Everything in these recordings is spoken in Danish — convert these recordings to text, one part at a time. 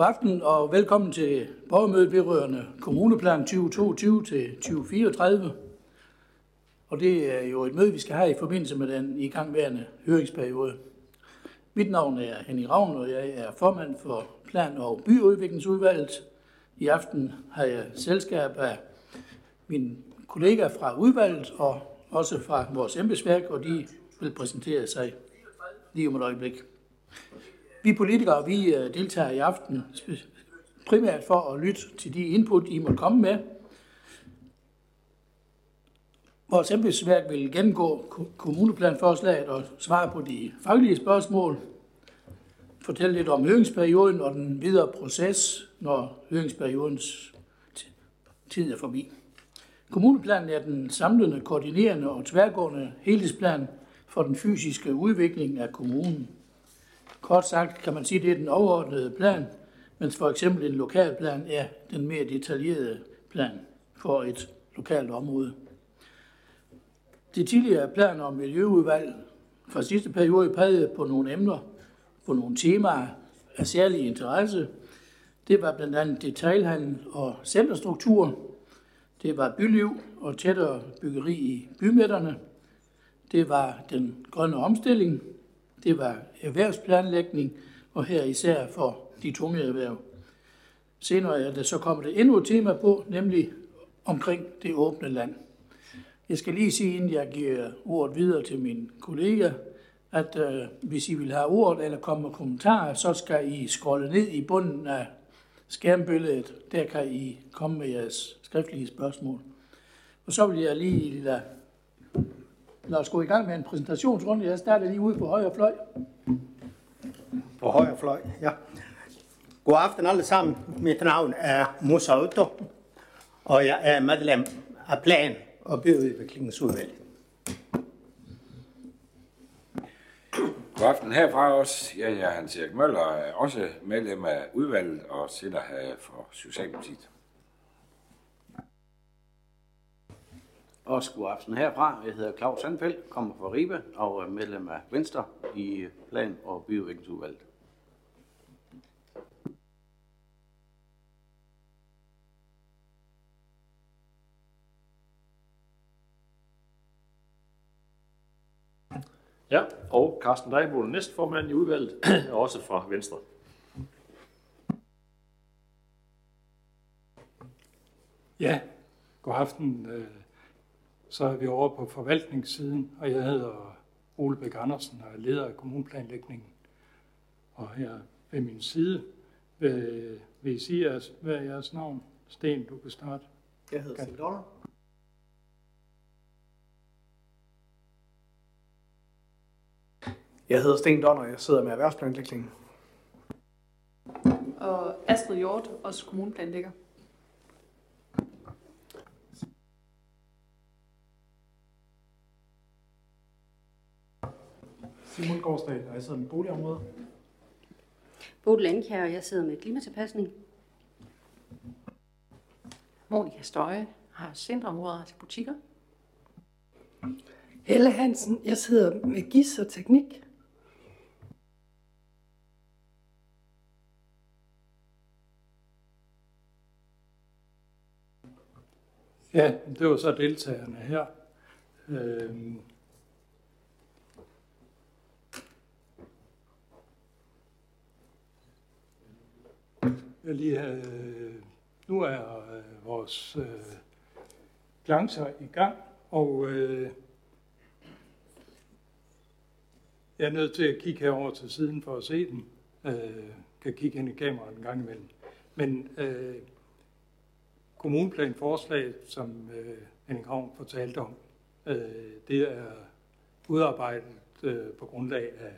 God aften og velkommen til borgermødet vedrørende kommuneplan 2022 til 2034. Og det er jo et møde, vi skal have i forbindelse med den igangværende høringsperiode. Mit navn er Henning Ravn, og jeg er formand for Plan- og Byudviklingsudvalget. I aften har jeg selskab af min kollega fra udvalget og også fra vores embedsværk, og de vil præsentere sig lige om et øjeblik. Vi politikere, vi øh, deltager i aften primært for at lytte til de input, I må komme med. Vores embedsværk vil gennemgå kommuneplanforslaget og svare på de faglige spørgsmål, fortælle lidt om høringsperioden og den videre proces, når høringsperiodens tid er forbi. Kommuneplanen er den samlende, koordinerende og tværgående helhedsplan for den fysiske udvikling af kommunen. Kort sagt kan man sige, at det er den overordnede plan, mens for eksempel en lokalplan er den mere detaljerede plan for et lokalt område. De tidligere planer om miljøudvalg fra sidste periode prægede på nogle emner, på nogle temaer af særlig interesse. Det var blandt andet detailhandel og centerstruktur. Det var byliv og tættere byggeri i bymidterne. Det var den grønne omstilling, det var erhvervsplanlægning, og her især for de tunge erhverv. Senere er det så kommer det endnu et tema på, nemlig omkring det åbne land. Jeg skal lige sige, inden jeg giver ordet videre til min kollega, at øh, hvis I vil have ordet eller komme med kommentarer, så skal I scrolle ned i bunden af skærmbilledet. Der kan I komme med jeres skriftlige spørgsmål. Og så vil jeg lige lade Lad os gå i gang med en præsentationsrunde. Jeg starter lige ude på højre fløj. På højre fløj, ja. God aften alle sammen. Mit navn er Musa Otto, og jeg er medlem af Plan- og Byudviklingsudvalget. God aften herfra også. Jeg er Hans Erik Møller, og er også medlem af udvalget og sidder her for Socialdemokratiet. Også god aften herfra. Jeg hedder Claus Sandfeldt, kommer fra Ribe og er medlem af Venstre i Plan- og Byudviklingsudvalget. Ja, og Carsten Dejbol, næstformand i udvalget, er også fra Venstre. Ja, god aften. Så er vi over på forvaltningssiden, og jeg hedder Ole Bæk Andersen og er leder af kommuneplanlægningen. Og her ved min side vil, vil I sige, jeres, hvad er jeres navn? Sten, du kan starte. Jeg hedder Sten Donner. Jeg hedder Sten Donner, og jeg sidder med erhvervsplanlægningen. Og Astrid Hjort, også kommuneplanlægger. Simon Gårdsdal, og jeg sidder med boligområdet. Bodil Landkjær, og jeg sidder med klimatilpasning. Monika Støje har centrumråder til butikker. Helle Hansen, jeg sidder med GIS og teknik. Ja, det var så deltagerne her. Øhm, Jeg lige have, øh, nu er øh, vores øh, plancher i gang, og øh, jeg er nødt til at kigge herover til siden for at se den. Øh, kan kigge ind i kameraet en gang imellem. Men øh, kommuneplanforslaget, som øh, Henning Havn fortalte om, øh, det er udarbejdet øh, på grundlag af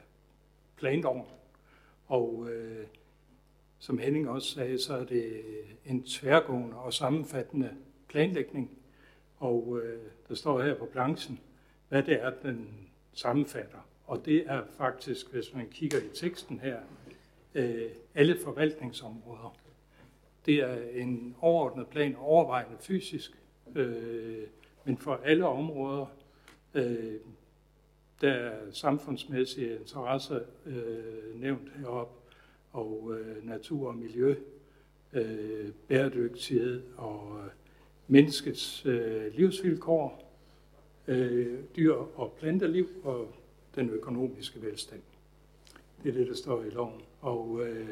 planloven. Og øh, som Henning også sagde, så er det en tværgående og sammenfattende planlægning. Og øh, der står her på planchen, hvad det er, den sammenfatter. Og det er faktisk, hvis man kigger i teksten her, øh, alle forvaltningsområder. Det er en overordnet plan, overvejende fysisk, øh, men for alle områder, øh, der er samfundsmæssige interesser øh, nævnt heroppe, og øh, natur og miljø, øh, bæredygtighed og øh, menneskets øh, livsvilkår, øh, dyr- og planteliv og den økonomiske velstand. Det er det, der står i loven. Og øh,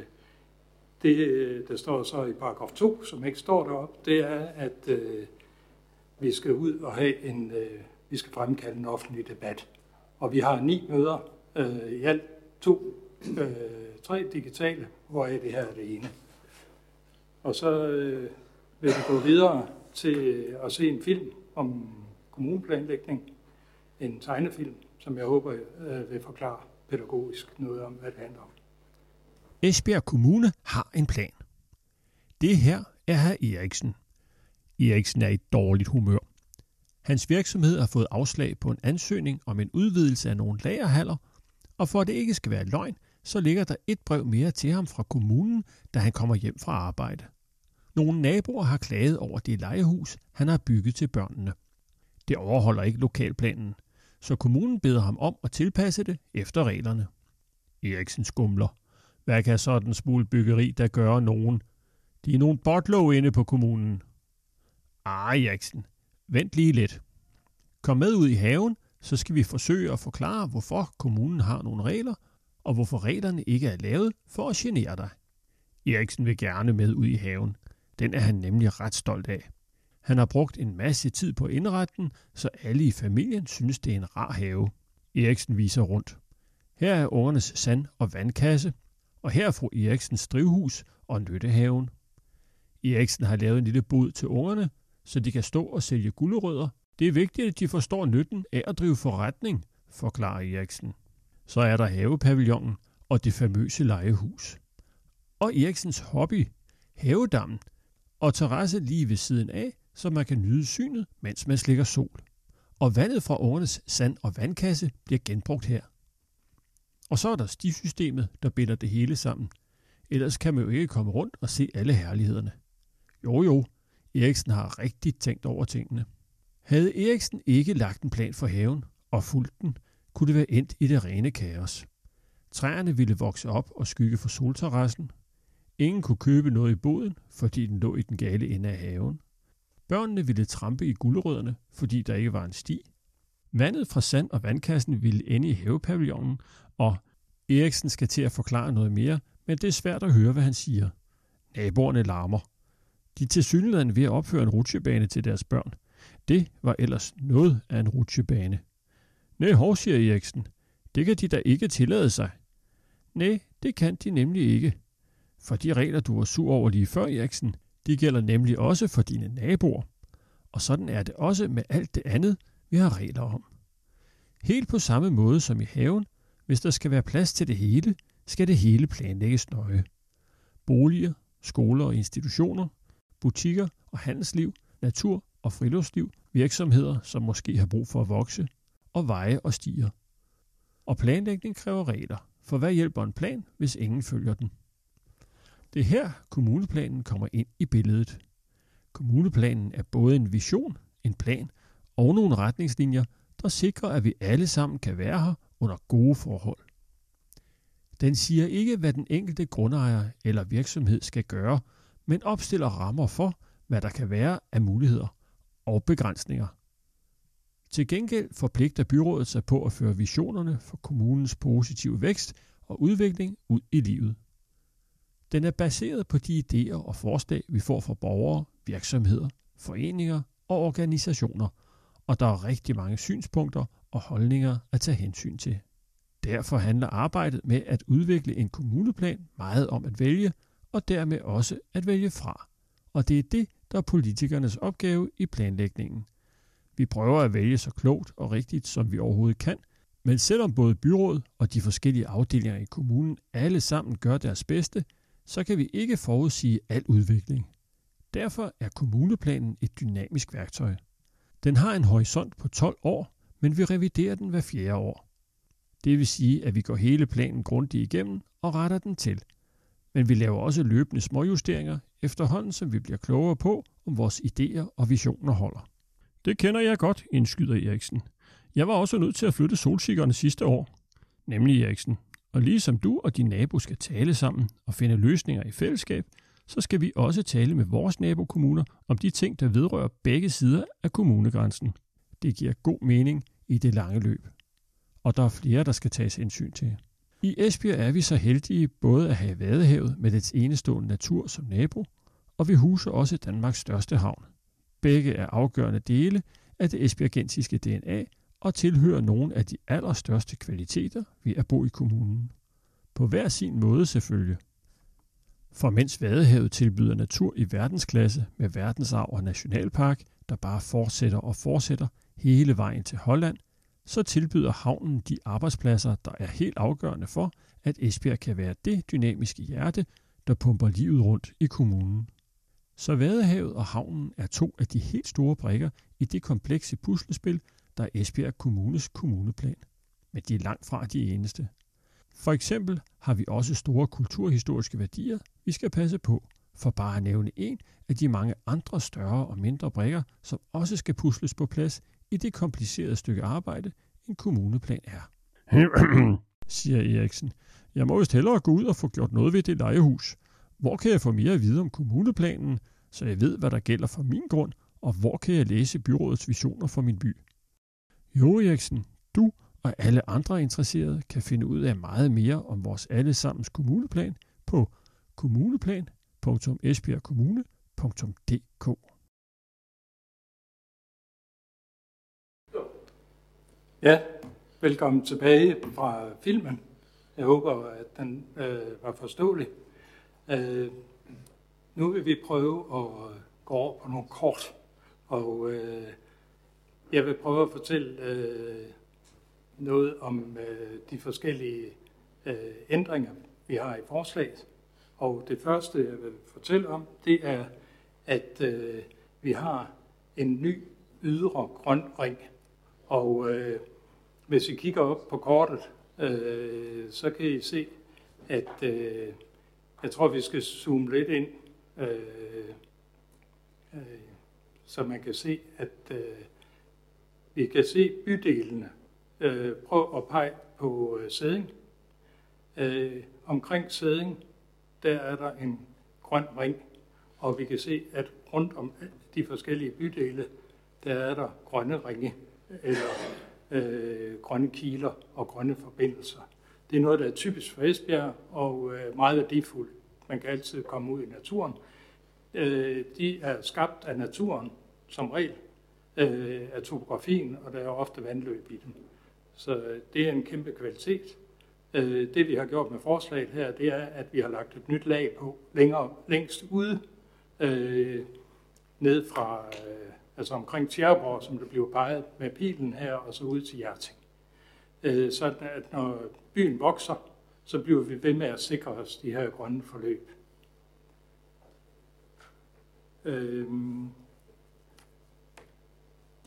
det, der står så i paragraf 2, som ikke står deroppe, det er, at øh, vi skal ud og have en, øh, vi skal fremkalde en offentlig debat. Og vi har ni møder, øh, i alt to, øh, tre digitale, hvor det her er det ene. Og så øh, vil vi gå videre til at se en film om kommuneplanlægning, en tegnefilm, som jeg håber øh, vil forklare pædagogisk noget om, hvad det handler om. Esbjerg Kommune har en plan. Det her er herr Eriksen. Eriksen er i dårligt humør. Hans virksomhed har fået afslag på en ansøgning om en udvidelse af nogle lagerhaller, og for at det ikke skal være løgn, så ligger der et brev mere til ham fra kommunen, da han kommer hjem fra arbejde. Nogle naboer har klaget over det lejehus, han har bygget til børnene. Det overholder ikke lokalplanen, så kommunen beder ham om at tilpasse det efter reglerne. Eriksen skumler. Hvad kan sådan smule byggeri, der gør nogen? De er nogle botlov inde på kommunen. Ah, Eriksen, vent lige lidt. Kom med ud i haven, så skal vi forsøge at forklare, hvorfor kommunen har nogle regler, og hvorfor reglerne ikke er lavet for at genere dig. Eriksen vil gerne med ud i haven. Den er han nemlig ret stolt af. Han har brugt en masse tid på indretten, så alle i familien synes, det er en rar have. Eriksen viser rundt. Her er ungernes sand- og vandkasse, og her er fru Eriksens drivhus og nyttehaven. Eriksen har lavet en lille bod til ungerne, så de kan stå og sælge gulerødder. Det er vigtigt, at de forstår nytten af at drive forretning, forklarer Eriksen. Så er der havepavillonen og det famøse legehus. Og Eriksens hobby, havedammen, og terrasse lige ved siden af, så man kan nyde synet, mens man slikker sol. Og vandet fra årenes sand- og vandkasse bliver genbrugt her. Og så er der stisystemet, der binder det hele sammen. Ellers kan man jo ikke komme rundt og se alle herlighederne. Jo jo, Eriksen har rigtigt tænkt over tingene. Havde Eriksen ikke lagt en plan for haven og fulgt den, kunne det være endt i det rene kaos. Træerne ville vokse op og skygge for solterrassen. Ingen kunne købe noget i boden, fordi den lå i den gale ende af haven. Børnene ville trampe i gulerødderne, fordi der ikke var en sti. Vandet fra sand- og vandkassen ville ende i havepavillonen, og Eriksen skal til at forklare noget mere, men det er svært at høre, hvad han siger. Naboerne larmer. De er tilsyneladende ved at opføre en rutsjebane til deres børn. Det var ellers noget af en rutsjebane. Nej, hov, siger Eriksen. Det kan de da ikke tillade sig. Nej, det kan de nemlig ikke. For de regler, du var sur over lige før, Eriksen, de gælder nemlig også for dine naboer. Og sådan er det også med alt det andet, vi har regler om. Helt på samme måde som i haven, hvis der skal være plads til det hele, skal det hele planlægges nøje. Boliger, skoler og institutioner, butikker og handelsliv, natur og friluftsliv, virksomheder, som måske har brug for at vokse, og veje og stier. Og planlægning kræver regler, for hvad hjælper en plan, hvis ingen følger den? Det er her, kommuneplanen kommer ind i billedet. Kommuneplanen er både en vision, en plan og nogle retningslinjer, der sikrer, at vi alle sammen kan være her under gode forhold. Den siger ikke, hvad den enkelte grundejer eller virksomhed skal gøre, men opstiller rammer for, hvad der kan være af muligheder og begrænsninger. Til gengæld forpligter byrådet sig på at føre visionerne for kommunens positive vækst og udvikling ud i livet. Den er baseret på de idéer og forslag, vi får fra borgere, virksomheder, foreninger og organisationer, og der er rigtig mange synspunkter og holdninger at tage hensyn til. Derfor handler arbejdet med at udvikle en kommuneplan meget om at vælge, og dermed også at vælge fra. Og det er det, der er politikernes opgave i planlægningen. Vi prøver at vælge så klogt og rigtigt, som vi overhovedet kan, men selvom både byråd og de forskellige afdelinger i kommunen alle sammen gør deres bedste, så kan vi ikke forudsige al udvikling. Derfor er kommuneplanen et dynamisk værktøj. Den har en horisont på 12 år, men vi reviderer den hver fjerde år. Det vil sige, at vi går hele planen grundigt igennem og retter den til. Men vi laver også løbende småjusteringer efterhånden, som vi bliver klogere på, om vores idéer og visioner holder. Det kender jeg godt, indskyder Eriksen. Jeg var også nødt til at flytte solsikkerne sidste år. Nemlig Eriksen. Og ligesom du og din nabo skal tale sammen og finde løsninger i fællesskab, så skal vi også tale med vores nabokommuner om de ting, der vedrører begge sider af kommunegrænsen. Det giver god mening i det lange løb. Og der er flere, der skal tages hensyn til. I Esbjerg er vi så heldige både at have Vadehavet med dets enestående natur som nabo, og vi huser også Danmarks største havn. Begge er afgørende dele af det esbjergensiske DNA og tilhører nogle af de allerstørste kvaliteter ved at bo i kommunen. På hver sin måde selvfølgelig. For mens Vadehavet tilbyder natur i verdensklasse med verdensarv og nationalpark, der bare fortsætter og fortsætter hele vejen til Holland, så tilbyder havnen de arbejdspladser, der er helt afgørende for, at Esbjerg kan være det dynamiske hjerte, der pumper livet rundt i kommunen. Så Vadehavet og havnen er to af de helt store brikker i det komplekse puslespil, der er Esbjerg Kommunes kommuneplan. Men de er langt fra de eneste. For eksempel har vi også store kulturhistoriske værdier, vi skal passe på, for bare at nævne en af de mange andre større og mindre brikker, som også skal pusles på plads i det komplicerede stykke arbejde, en kommuneplan er. siger Eriksen. Jeg må vist hellere gå ud og få gjort noget ved det lejehus. Hvor kan jeg få mere at vide om kommuneplanen, så jeg ved, hvad der gælder for min grund, og hvor kan jeg læse byrådets visioner for min by? Jo, Eriksen, du og alle andre interesserede kan finde ud af meget mere om vores allesammens kommuneplan på kommuneplan.esbjergkommune.dk. Ja, velkommen tilbage fra filmen. Jeg håber, at den øh, var forståelig. Øh, nu vil vi prøve at øh, gå over på nogle kort, og øh, jeg vil prøve at fortælle øh, noget om øh, de forskellige øh, ændringer, vi har i forslaget. Og det første, jeg vil fortælle om, det er, at øh, vi har en ny ydre grøn ring. Og øh, hvis I kigger op på kortet, øh, så kan I se, at øh, jeg tror, vi skal zoome lidt ind, øh, øh, så man kan se, at øh, vi kan se bydelene. Øh, prøv at pege på øh, sæding. Øh, omkring sæding, der er der en grøn ring, og vi kan se, at rundt om de forskellige bydele, der er der grønne ringe, eller øh, grønne kiler og grønne forbindelser. Det er noget, der er typisk for Esbjerg og øh, meget værdifuldt. Man kan altid komme ud i naturen. Øh, de er skabt af naturen som regel, øh, af topografien, og der er ofte vandløb i dem. Så det er en kæmpe kvalitet. Det vi har gjort med forslaget her, det er, at vi har lagt et nyt lag på længere, længst ude, øh, ned fra øh, altså omkring Tjerborg, som det bliver peget med pilen her, og så ud til Hjerting. Øh, så at når byen vokser, så bliver vi ved med at sikre os de her grønne forløb. Øh,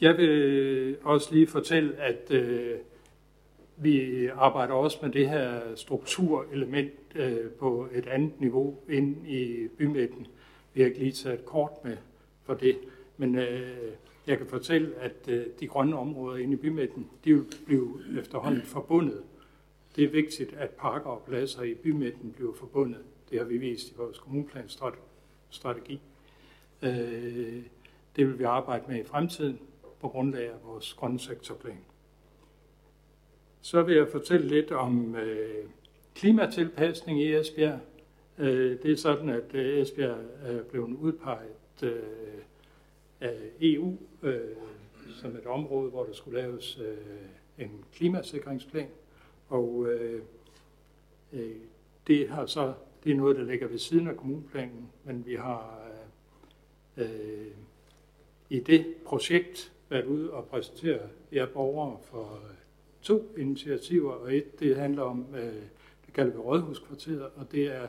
jeg vil også lige fortælle, at øh, vi arbejder også med det her strukturelement øh, på et andet niveau ind i bymidten. Vi har ikke lige taget kort med for det, men øh, jeg kan fortælle, at øh, de grønne områder inde i bymidten, de vil blive efterhånden forbundet. Det er vigtigt, at parker og pladser i bymidten bliver forbundet. Det har vi vist i vores kommuneplanstrategi. Øh, det vil vi arbejde med i fremtiden på grundlag af vores grønne sektorplan. Så vil jeg fortælle lidt om øh, klimatilpasning i Esbjerg. Øh, det er sådan, at øh, Esbjerg er blevet udpeget øh, Øh, EU øh, som et område, hvor der skulle laves øh, en klimasikringsplan. Og øh, øh, det har så det er noget, der ligger ved siden af kommuneplanen, men vi har øh, øh i det projekt været ude og præsentere jer borgere for to initiativer, og et det handler om, øh, det kalder vi Rådhuskvarteret, og det er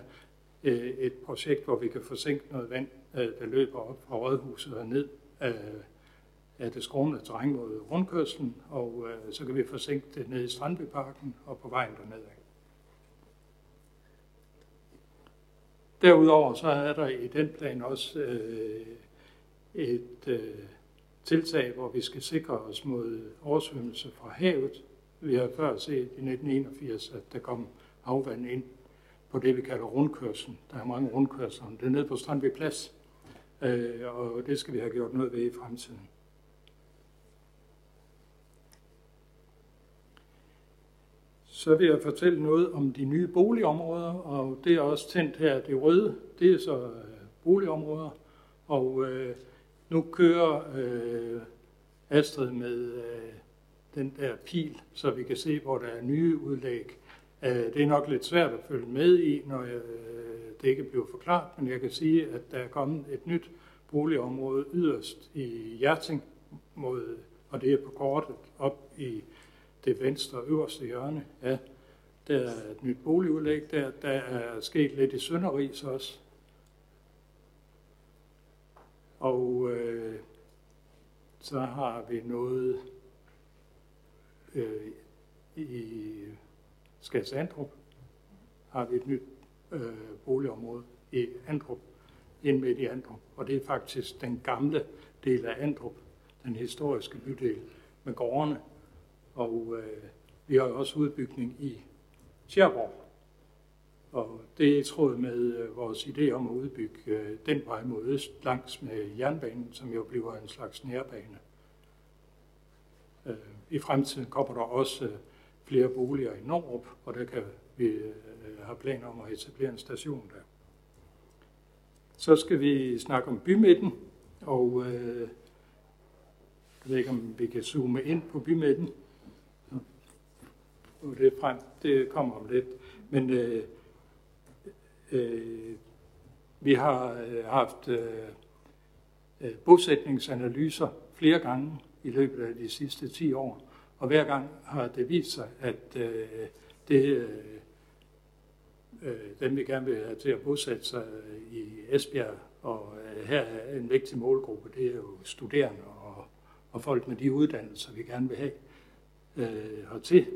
øh, et projekt, hvor vi kan forsænke noget vand, øh, der løber op fra Rådhuset og ned af, af det skrånende terræn mod rundkørslen, og øh, så kan vi forsænke det ned i Strandbyparken og på vejen dernede. Derudover så er der i den plan også øh, et øh, tiltag, hvor vi skal sikre os mod oversvømmelse fra havet. Vi har før set i 1981, at der kom havvand ind på det, vi kalder rundkørslen. Der er mange rundkørsler. Det er nede på Strandby Plads, øh, og det skal vi have gjort noget ved i fremtiden. Så vil jeg fortælle noget om de nye boligområder, og det er også tændt her, det røde, det er så øh, boligområder, og øh, nu kører øh, Astrid med øh, den der pil, så vi kan se, hvor der er nye udlæg. Øh, det er nok lidt svært at følge med i, når jeg, øh, det ikke bliver forklaret, men jeg kan sige, at der er kommet et nyt boligområde yderst i Hjerting, mod, og det er på kortet op i det venstre øverste hjørne. Ja, der er et nyt boligudlæg der. Der er sket lidt i Sønderris også. Og øh, så har vi noget øh, i Skadsandrup. Har vi et nyt øh, boligområde i Andrup, ind midt i Andrup. Og det er faktisk den gamle del af Andrup, den historiske bydel med gårdene. Og øh, vi har jo også udbygning i Tjerborg. Og det er tråd med øh, vores idé om at udbygge øh, den vej mod øst langs med jernbanen, som jo bliver en slags nærbane. Øh, I fremtiden kommer der også øh, flere boliger i Norrup, og der kan vi øh, har planer om at etablere en station der. Så skal vi snakke om bymidten, og øh, jeg ved ikke, om vi kan zoome ind på bymidten. Det frem, det kommer om lidt. Men øh, øh, vi har øh, haft øh, øh bosætningsanalyser flere gange i løbet af de sidste 10 år, og hver gang har det vist sig, at øh, det, øh, øh, dem vi gerne vil have til at bosætte sig i Esbjerg, og øh, her er en vigtig målgruppe, det er jo studerende og, og folk med de uddannelser, vi gerne vil have øh, hertil,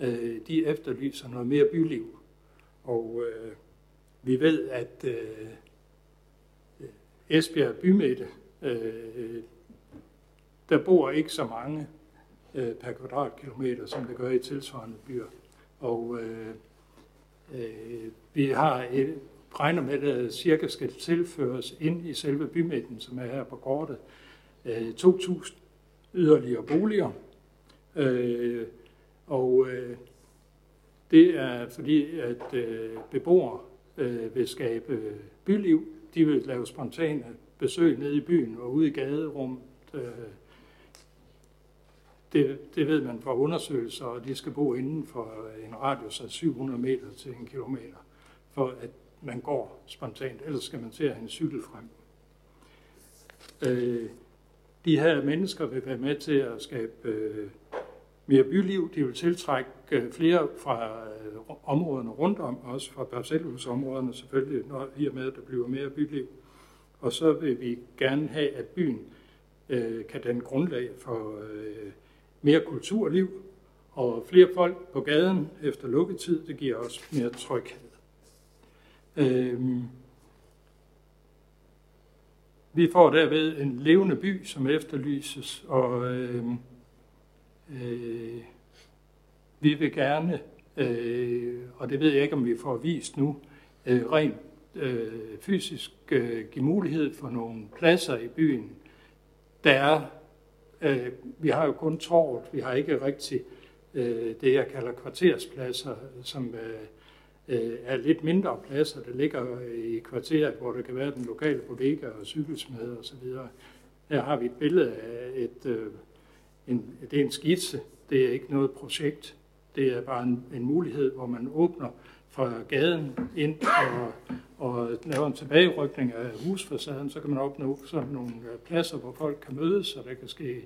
øh, de efterlyser noget mere byliv. Og øh, vi ved, at øh, øh Esbjerg bymidte, øh, der bor ikke så mange øh, per kvadratkilometer, som det gør i tilsvarende byer. Og øh, øh, Øh, vi har et, regner med, at cirka skal tilføres ind i selve bymidten, som er her på kortet, øh, 2.000 yderligere boliger. Øh, og det er fordi, at beboere vil skabe byliv. De vil lave spontane besøg nede i byen og ude i gaderummet det, det ved man fra undersøgelser, og de skal bo inden for en radius af 700 meter til en kilometer, for at man går spontant, ellers skal man til at have en cykel frem. Øh, de her mennesker vil være med til at skabe øh, mere byliv. De vil tiltrække øh, flere fra øh, områderne rundt om, også fra parcelhusområderne selvfølgelig, når, i og med, at der bliver mere byliv. Og så vil vi gerne have, at byen øh, kan danne grundlag for øh, mere kulturliv og flere folk på gaden efter lukketid. Det giver også mere tryghed. Øhm, vi får derved en levende by, som efterlyses, og øh, Øh, vi vil gerne, øh, og det ved jeg ikke, om vi får vist nu, øh, rent øh, fysisk øh, give mulighed for nogle pladser i byen. Der er, øh, vi har jo kun torvet, vi har ikke rigtig øh, det, jeg kalder kvarterspladser, som øh, øh, er lidt mindre pladser, der ligger i kvarteret, hvor der kan være den lokale bodega og cykelsmed videre. Her har vi et billede af et øh, en, det er en skitse, det er ikke noget projekt. Det er bare en, en mulighed, hvor man åbner fra gaden ind og, og laver en tilbagerykning af husfacaden, så kan man opnå sådan nogle øh, pladser, hvor folk kan mødes, så der kan ske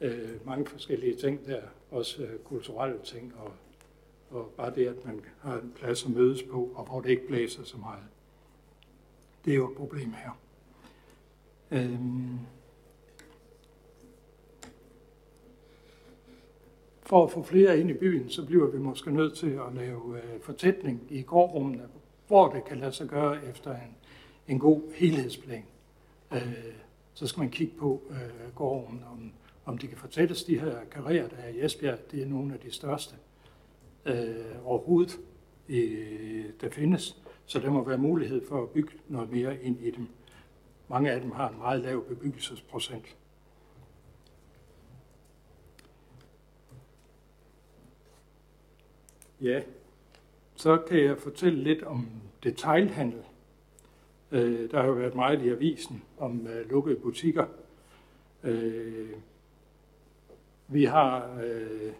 øh, mange forskellige ting der, også øh, kulturelle ting, og, og bare det, at man har en plads at mødes på, og hvor det ikke blæser så meget. Det er jo et problem her. Øhm for at få flere ind i byen, så bliver vi måske nødt til at lave øh, fortætning i gårdrummene, hvor det kan lade sig gøre efter en, en god helhedsplan. Øh, så skal man kigge på øh, gårdrummene, om, om de kan fortættes. De her karrierer, der er i Esbjerg, det er nogle af de største overhovedet. der findes, så der må være mulighed for at bygge noget mere ind i dem. Mange af dem har en meget lav bebyggelsesprocent. Ja, så kan jeg fortælle lidt om detailhandel. Øh, der har jo været meget i avisen om øh, lukkede butikker. Øh, vi har øh,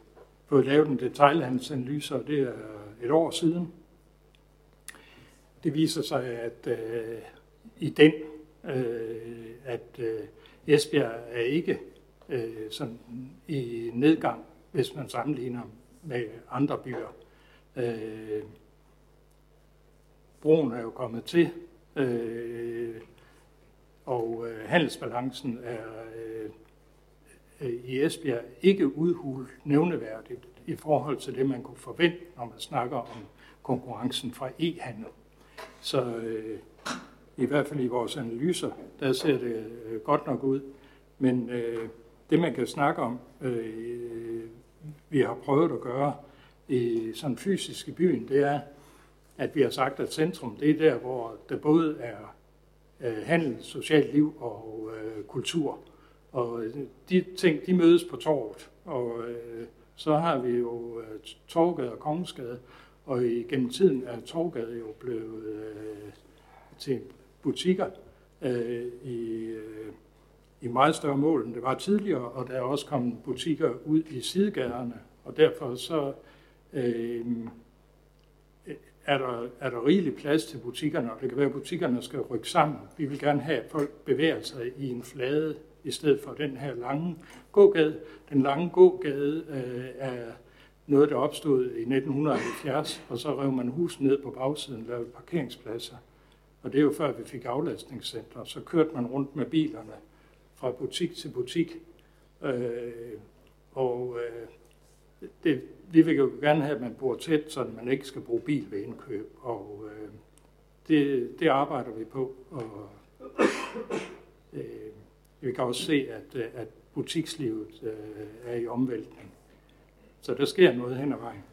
fået lavet en detailhandelsanalyse, og det er et år siden. Det viser sig, at øh, i den, øh, at øh, Esbjerg er ikke øh, sådan i nedgang, hvis man sammenligner med andre byer. Øh, broen er jo kommet til, øh, og øh, handelsbalancen er øh, øh, i Esbjerg ikke udhulet nævneværdigt i forhold til det, man kunne forvente, når man snakker om konkurrencen fra e-handel. Så øh, i hvert fald i vores analyser, der ser det øh, godt nok ud. Men øh, det, man kan snakke om, øh, vi har prøvet at gøre i sådan fysisk i byen, det er, at vi har sagt, at centrum, det er der, hvor der både er øh, handel, socialt liv og øh, kultur. Og øh, de ting, de mødes på torvet. Og øh, så har vi jo øh, Torgade og Kongensgade, og gennem tiden er Torgade jo blevet øh, til butikker øh, i, øh, i meget større mål, end det var tidligere, og der er også kommet butikker ud i sidegaderne, og derfor så øh, er, der, er der rigelig plads til butikkerne, og det kan være, at butikkerne skal rykke sammen. Vi vil gerne have, at folk bevæger sig i en flade, i stedet for den her lange gågade. Den lange gågade øh, er noget, der opstod i 1970, og så rev man hus ned på bagsiden og lavede parkeringspladser. Og det er jo før vi fik aflastningscenter. Så kørte man rundt med bilerne fra butik til butik. Øh, og øh, det, vi vil jo gerne have, at man bor tæt, så man ikke skal bruge bil ved indkøb. Og øh, det, det arbejder vi på. Og, øh, vi kan også se, at, øh, at butikslivet øh, er i omvæltning. Så der sker noget hen ad vejen.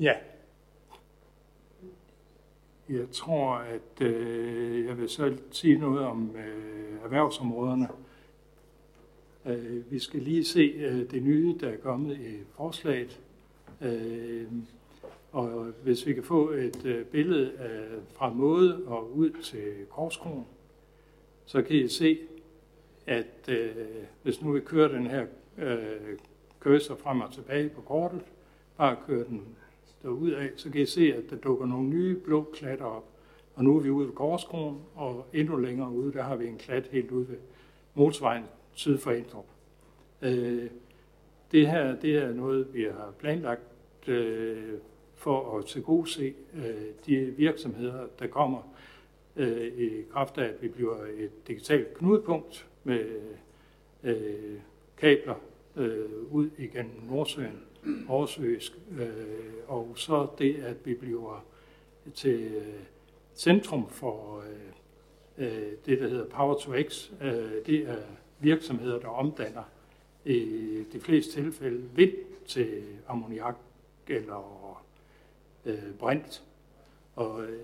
Ja. Jeg tror, at øh, jeg vil så sige noget om øh, erhvervsområderne. Øh, vi skal lige se øh, det nye, der er kommet i forslaget. Øh, og hvis vi kan få et øh, billede af, fra måde og ud til Korskronen, så kan I se, at øh, hvis nu vi kører den her øh, cursor frem og tilbage på kortet, bare kører den derud af, så kan I se, at der dukker nogle nye blå klatter op. Og nu er vi ude ved Korskron, og endnu længere ude, der har vi en klat helt ude ved motorvejen syd for Indrup. Øh, det her det er noget, vi har planlagt øh, for at tilgodese øh, de virksomheder, der kommer øh, i kraft af, at vi bliver et digitalt knudepunkt med øh, kabler øh, ud igennem Nordsøen, Aarhusøsk, øh, og så det, at vi bliver til øh, centrum for øh, øh, det, der hedder Power to X. Øh, det er virksomheder, der omdanner i de fleste tilfælde vind til ammoniak eller øh, brint. Og øh,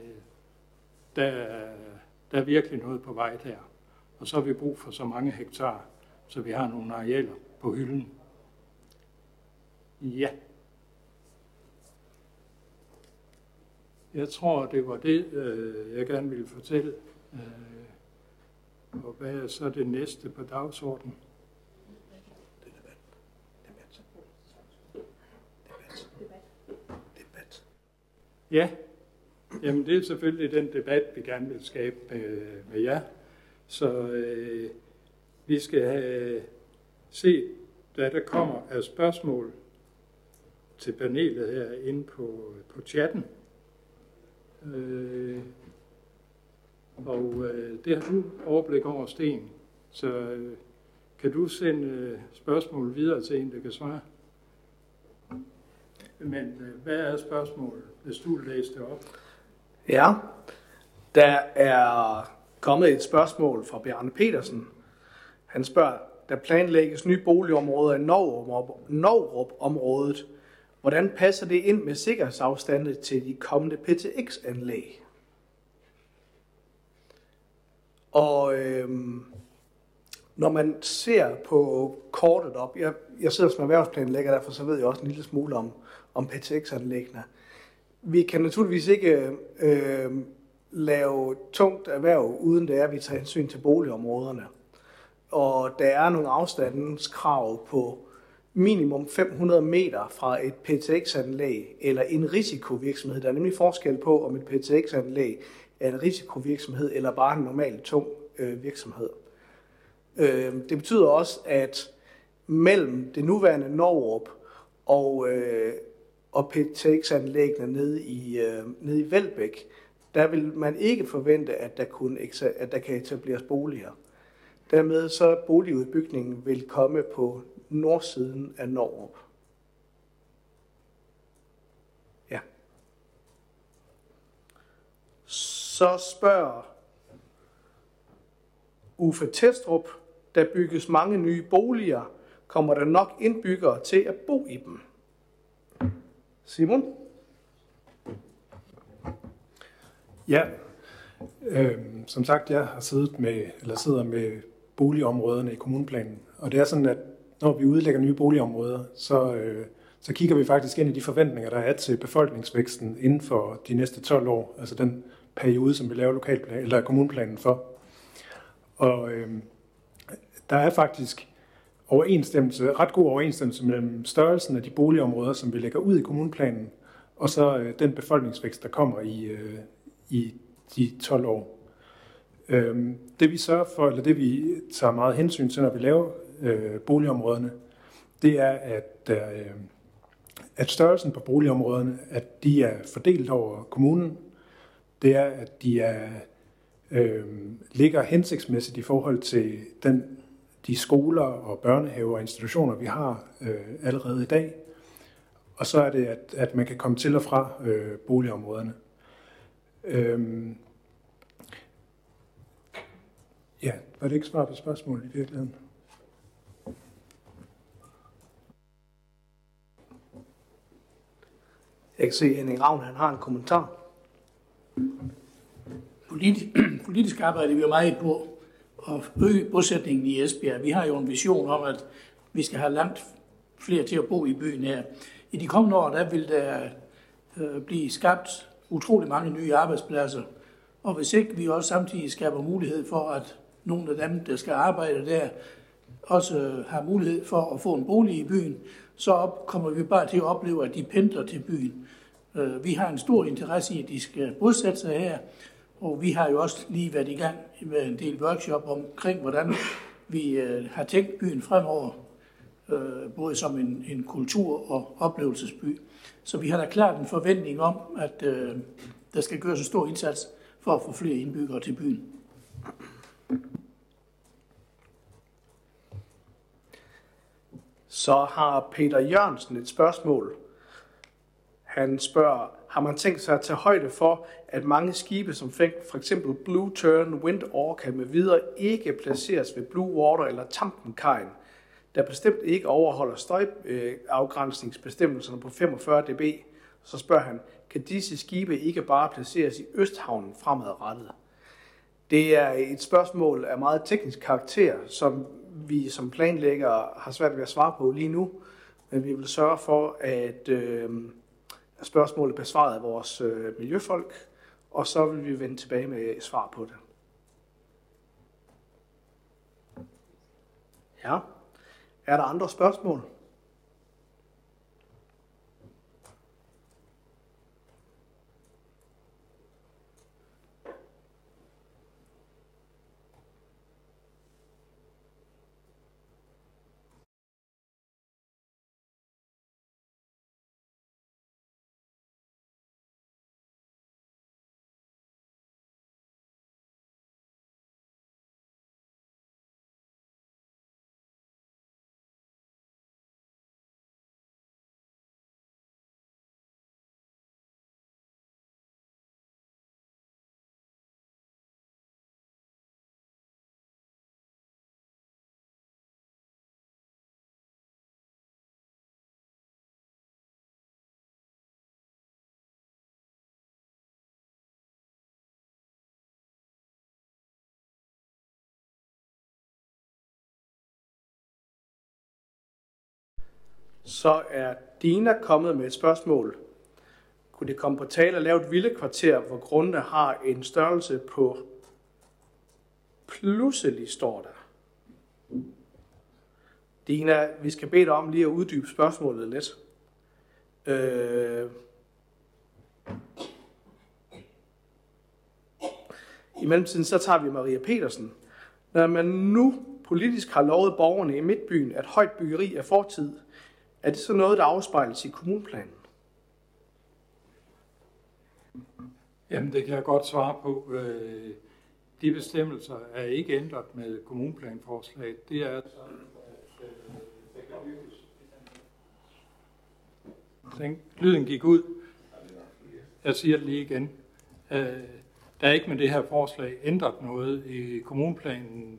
der, der er virkelig noget på vej der. Og så har vi brug for så mange hektar, så vi har nogle arealer på hylden. Ja. Jeg tror, det var det, øh, jeg gerne ville fortælle. Øh, og hvad er så det næste på dagsordenen? Ja, jamen det er selvfølgelig den debat, vi gerne vil skabe med, med jer. Så øh, vi skal have set, hvad der kommer af spørgsmål til panelet her inde på, på chatten. Øh, og øh, det har du overblik over, Sten. Så øh, kan du sende øh, spørgsmål videre til en, der kan svare? Men øh, hvad er spørgsmålet, hvis du læser det op? Ja, der er kommet et spørgsmål fra Bjarne Petersen. Han spørger, der planlægges nye boligområder i Novrup-området. Hvordan passer det ind med sikkerhedsafstande til de kommende PTX-anlæg? Og øhm, når man ser på kortet op, jeg, jeg sidder som erhvervsplanlægger, derfor så ved jeg også en lille smule om, om PTX-anlæggene. Vi kan naturligvis ikke øh, lave tungt erhverv, uden det er, at vi tager hensyn til boligområderne. Og der er nogle afstandskrav på minimum 500 meter fra et PTX-anlæg eller en risikovirksomhed. Der er nemlig forskel på, om et PTX-anlæg er en risikovirksomhed eller bare en normal tung øh, virksomhed. Øh, det betyder også, at mellem det nuværende Norrup og, øh, og PTX-anlæggene nede i, øh, nede i Velbæk, der vil man ikke forvente, at der, kunne, at der kan etableres boliger. Dermed så boligudbygningen vil komme på nordsiden af Norrup. Ja. Så spørger Uffe Testrup, der bygges mange nye boliger, kommer der nok indbyggere til at bo i dem? Simon? Ja, øh, som sagt, jeg har siddet med, eller sidder med boligområderne i kommuneplanen. Og det er sådan, at når vi udlægger nye boligområder, så, øh, så kigger vi faktisk ind i de forventninger, der er til befolkningsvæksten inden for de næste 12 år, altså den periode, som vi laver lokalplan, eller kommuneplanen for. Og øh, der er faktisk overensstemmelse, ret god overensstemmelse mellem størrelsen af de boligområder, som vi lægger ud i kommuneplanen, og så øh, den befolkningsvækst, der kommer i, øh, i de 12 år. Øh, det vi sørger for, eller det vi tager meget hensyn til, når vi laver øh, boligområderne, det er, at, øh, at størrelsen på boligområderne, at de er fordelt over kommunen. Det er, at de er, øh, ligger hensigtsmæssigt i forhold til den, de skoler og børnehaver og institutioner, vi har øh, allerede i dag. Og så er det, at, at man kan komme til og fra øh, boligområderne. Øh, ja, var det ikke svar på spørgsmålet i virkeligheden? Jeg kan se, at Henning Ravn han har en kommentar. Politisk, politisk arbejder vi jo meget på at øge bosætningen i Esbjerg. Vi har jo en vision om, at vi skal have langt flere til at bo i byen her. I de kommende år, der vil der øh, blive skabt utrolig mange nye arbejdspladser. Og hvis ikke vi også samtidig skaber mulighed for, at nogle af dem, der skal arbejde der, også øh, har mulighed for at få en bolig i byen, så op, kommer vi bare til at opleve, at de pendler til byen. Øh, vi har en stor interesse i, at de skal bosætte sig her, og vi har jo også lige været i gang med en del workshop omkring, hvordan vi øh, har tænkt byen fremover, øh, både som en, en kultur- og oplevelsesby. Så vi har da klart en forventning om, at der skal gøres en stor indsats for at få flere indbyggere til byen. Så har Peter Jørgensen et spørgsmål. Han spørger, har man tænkt sig at tage højde for, at mange skibe som for eksempel Blue Turn, Wind Orca med videre ikke placeres ved Blue Water eller Tampenkajen, der bestemt ikke overholder støjafgrænsningsbestemmelserne øh, på 45 dB. Så spørger han, kan disse skibe ikke bare placeres i Østhavnen fremadrettet? Det er et spørgsmål af meget teknisk karakter, som vi som planlæggere har svært ved at svare på lige nu, men vi vil sørge for, at øh, spørgsmålet besvaret af vores øh, miljøfolk, og så vil vi vende tilbage med svar på det. Ja. Er der andre spørgsmål? Så er Dina kommet med et spørgsmål. Kunne det komme på tale at lave et vilde kvarter, hvor grundene har en størrelse på pludselig står der. Dina, vi skal bede dig om lige at uddybe spørgsmålet lidt. Øh... I mellemtiden så tager vi Maria Petersen. Når man nu politisk har lovet borgerne i Midtbyen, at højt byggeri er fortid, er det så noget, der afspejles i kommunplanen? Jamen, det kan jeg godt svare på. Øh, de bestemmelser er ikke ændret med kommunplanforslaget. Det er sådan, at øh, det lyden gik ud. Jeg siger det lige igen. Øh, der er ikke med det her forslag ændret noget i kommunplanen.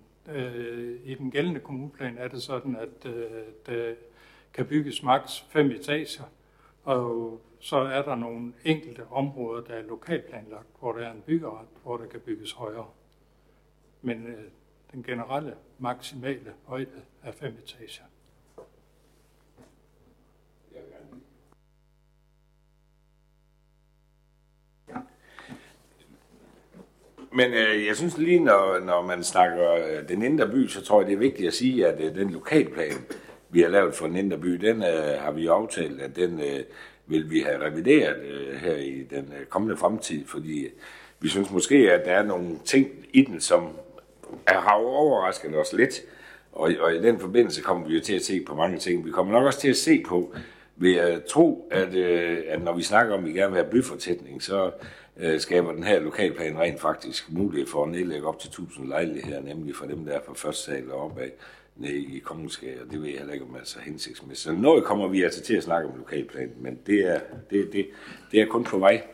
I den gældende kommunplan er det sådan, at kan bygges maks fem etager, og så er der nogle enkelte områder, der er lokalplanlagt, hvor der er en byggeret, hvor der kan bygges højere. Men øh, den generelle maksimale højde er fem etager. Men øh, jeg synes lige, når, når man snakker øh, den indre by, så tror jeg, det er vigtigt at sige, at øh, den lokalplan, vi har lavet for Ninderby, den øh, har vi aftalt, at den øh, vil vi have revideret øh, her i den øh, kommende fremtid, fordi vi synes måske, at der er nogle ting i den, som er, har overrasket os lidt, og, og i den forbindelse kommer vi jo til at se på mange ting. Vi kommer nok også til at se på, vil jeg tro, at, øh, at når vi snakker om, at vi gerne vil have byfortætning, så øh, skaber den her lokalplan rent faktisk mulighed for at nedlægge op til 1000 lejligheder, nemlig for dem, der er fra første sal og opad nede i Kongensgade, og det ved jeg heller ikke, om er så hensigtsmæssigt. Så noget kommer vi altså til at snakke om lokalplan, men det er, det, det, det er kun på vej.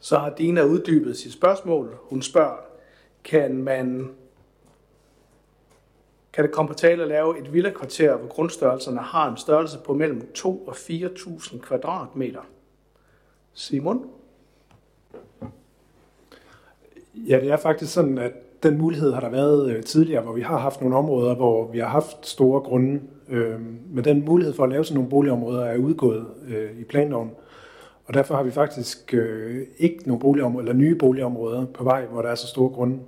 Så har Dina uddybet sit spørgsmål. Hun spørger, kan man kan det komme på tale at lave et villakvarter, hvor grundstørrelserne har en størrelse på mellem 2 og 4.000 kvadratmeter? Simon? Ja, det er faktisk sådan, at den mulighed har der været øh, tidligere, hvor vi har haft nogle områder, hvor vi har haft store grunde. Øh, men den mulighed for at lave sådan nogle boligområder er udgået øh, i planloven. Og derfor har vi faktisk øh, ikke nogle boligområder, eller nye boligområder på vej, hvor der er så store grunde.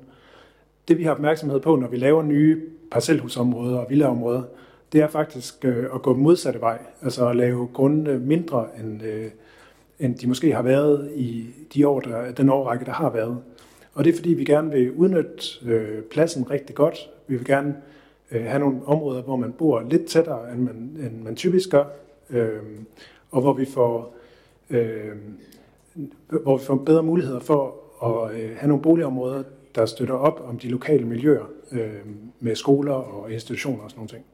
Det vi har opmærksomhed på, når vi laver nye parcelhusområder og villaområder, det er faktisk øh, at gå modsatte vej. Altså at lave grunde mindre, end, øh, end de måske har været i de år, der, den årrække, der har været. Og det er fordi, vi gerne vil udnytte øh, pladsen rigtig godt. Vi vil gerne øh, have nogle områder, hvor man bor lidt tættere, end man, end man typisk gør. Øh, og hvor vi får øh, hvor vi får bedre muligheder for at øh, have nogle boligområder, der støtter op om de lokale miljøer øh, med skoler og institutioner og sådan nogle ting.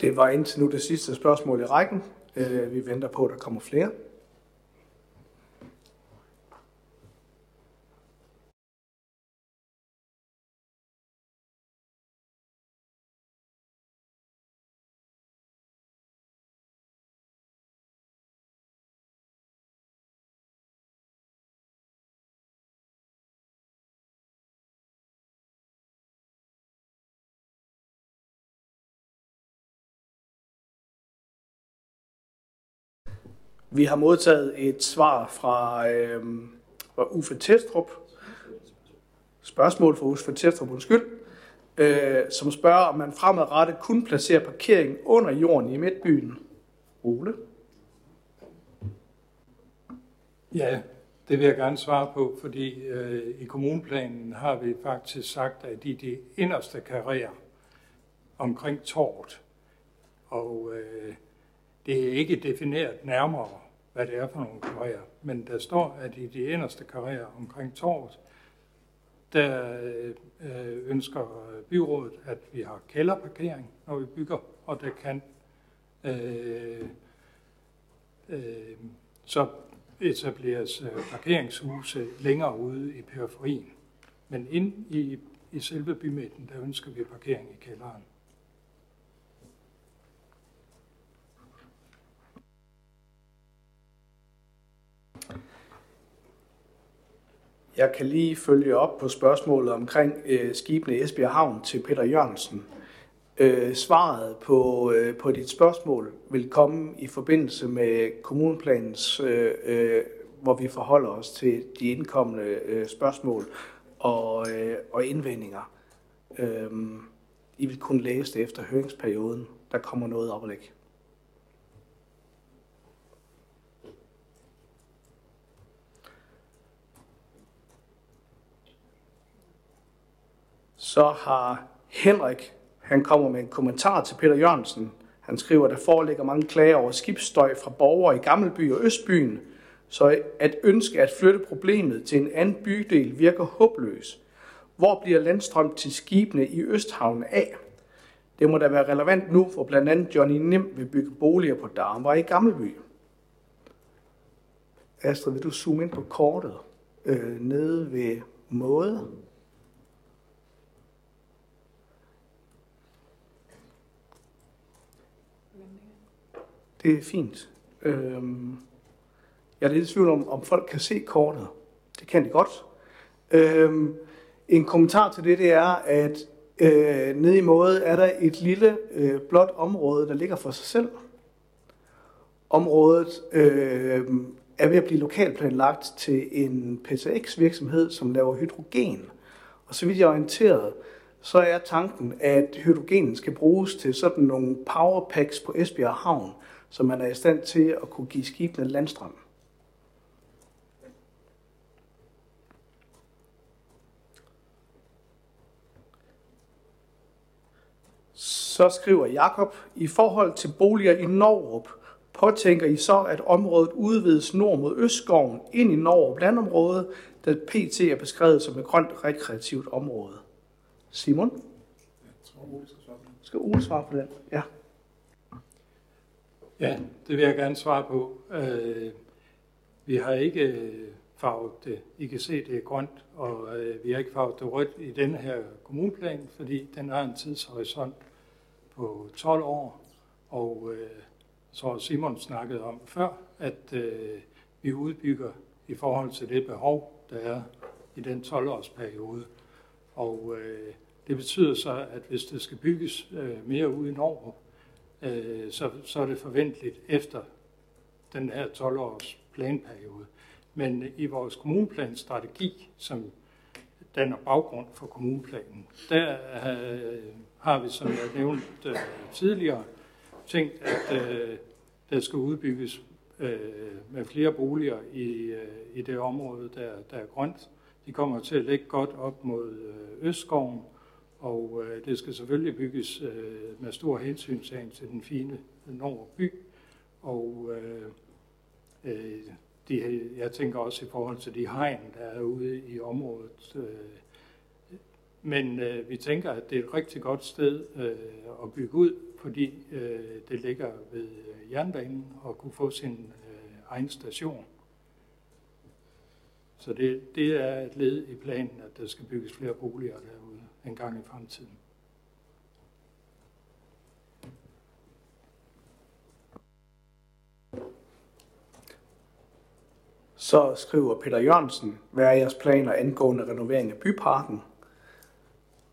Det var indtil nu det sidste spørgsmål i rækken. Øh, vi venter på, at der kommer flere. Vi har modtaget et svar fra, øh, fra Uffe Testrup. Spørgsmål fra Uffe Testrup, undskyld. Øh, som spørger, om man fremadrettet kun placerer parkering under jorden i midtbyen. Ole? Ja, det vil jeg gerne svare på, fordi øh, i kommunplanen har vi faktisk sagt, at i de inderste karrierer omkring tårt, og øh, det er ikke defineret nærmere, hvad det er for nogle karrierer, men der står, at i de inderste karrierer omkring torvet, der øh, ønsker øh, byrådet, at vi har kælderparkering, når vi bygger, og der kan øh, øh, så etableres øh, parkeringshuse længere ude i periferien. Men ind i, i selve bymidten, der ønsker vi parkering i kælderen. Jeg kan lige følge op på spørgsmålet omkring øh, skibene i Esbjerg Havn til Peter Jørgensen. Øh, svaret på, øh, på dit spørgsmål vil komme i forbindelse med kommuneplanens, øh, øh, hvor vi forholder os til de indkommende øh, spørgsmål og, øh, og indvendinger. Øh, I vil kunne læse det efter høringsperioden. Der kommer noget oplæg. Så har Henrik, han kommer med en kommentar til Peter Jørgensen. Han skriver, at der foreligger mange klager over skibsstøj fra borgere i Gammelby og Østbyen, så at ønske at flytte problemet til en anden bydel virker håbløs. Hvor bliver landstrøm til skibene i Østhavnen af? Det må da være relevant nu, for blandt andet Johnny Nim vil bygge boliger på Darmvej i Gammelby. Astrid, vil du zoome ind på kortet øh, nede ved måde? Det er fint. Øhm, jeg er lidt i tvivl om, om folk kan se kortet. Det kan de godt. Øhm, en kommentar til det, det er, at øh, nede i måde er der et lille øh, blåt område, der ligger for sig selv. Området øh, er ved at blive lokalplanlagt til en PTX-virksomhed, som laver hydrogen. Og så vidt jeg er orienteret, så er tanken, at hydrogenen skal bruges til sådan nogle powerpacks på Esbjerg Havn, så man er i stand til at kunne give skibene landstrøm. Så skriver Jakob, i forhold til boliger i Norrup, påtænker I så, at området udvides nord mod Østskoven ind i Norrup landområde, der PT er beskrevet som et grønt rekreativt område. Simon? Skal Ole svare på den? Ja. Ja, det vil jeg gerne svare på. Øh, vi har ikke øh, farvet det. I kan se, det er grønt, og øh, vi har ikke farvet det rødt i denne her kommuneplan, fordi den har en tidshorisont på 12 år, og øh, så Simon snakkede om før, at øh, vi udbygger i forhold til det behov, der er i den 12-årsperiode. Og øh, det betyder så, at hvis det skal bygges øh, mere ud i Norge, øh, så, så er det forventeligt efter den her 12-års planperiode. Men i vores kommuneplanstrategi, som danner baggrund for kommuneplanen, der øh, har vi, som jeg nævnte øh, tidligere, tænkt, at øh, der skal udbygges øh, med flere boliger i, øh, i det område, der, der er grønt. De kommer til at ligge godt op mod øh, Østskoven, og øh, det skal selvfølgelig bygges øh, med stor hensyn til den fine Norge by. Og øh, øh, de, jeg tænker også i forhold til de hegn, der er ude i området. Øh, men øh, vi tænker, at det er et rigtig godt sted øh, at bygge ud, fordi øh, det ligger ved øh, jernbanen og kunne få sin øh, egen station. Så det, det er et led i planen, at der skal bygges flere boliger derude en gang i fremtiden. Så skriver Peter Jørgensen, hvad er jeres planer angående renovering af byparken?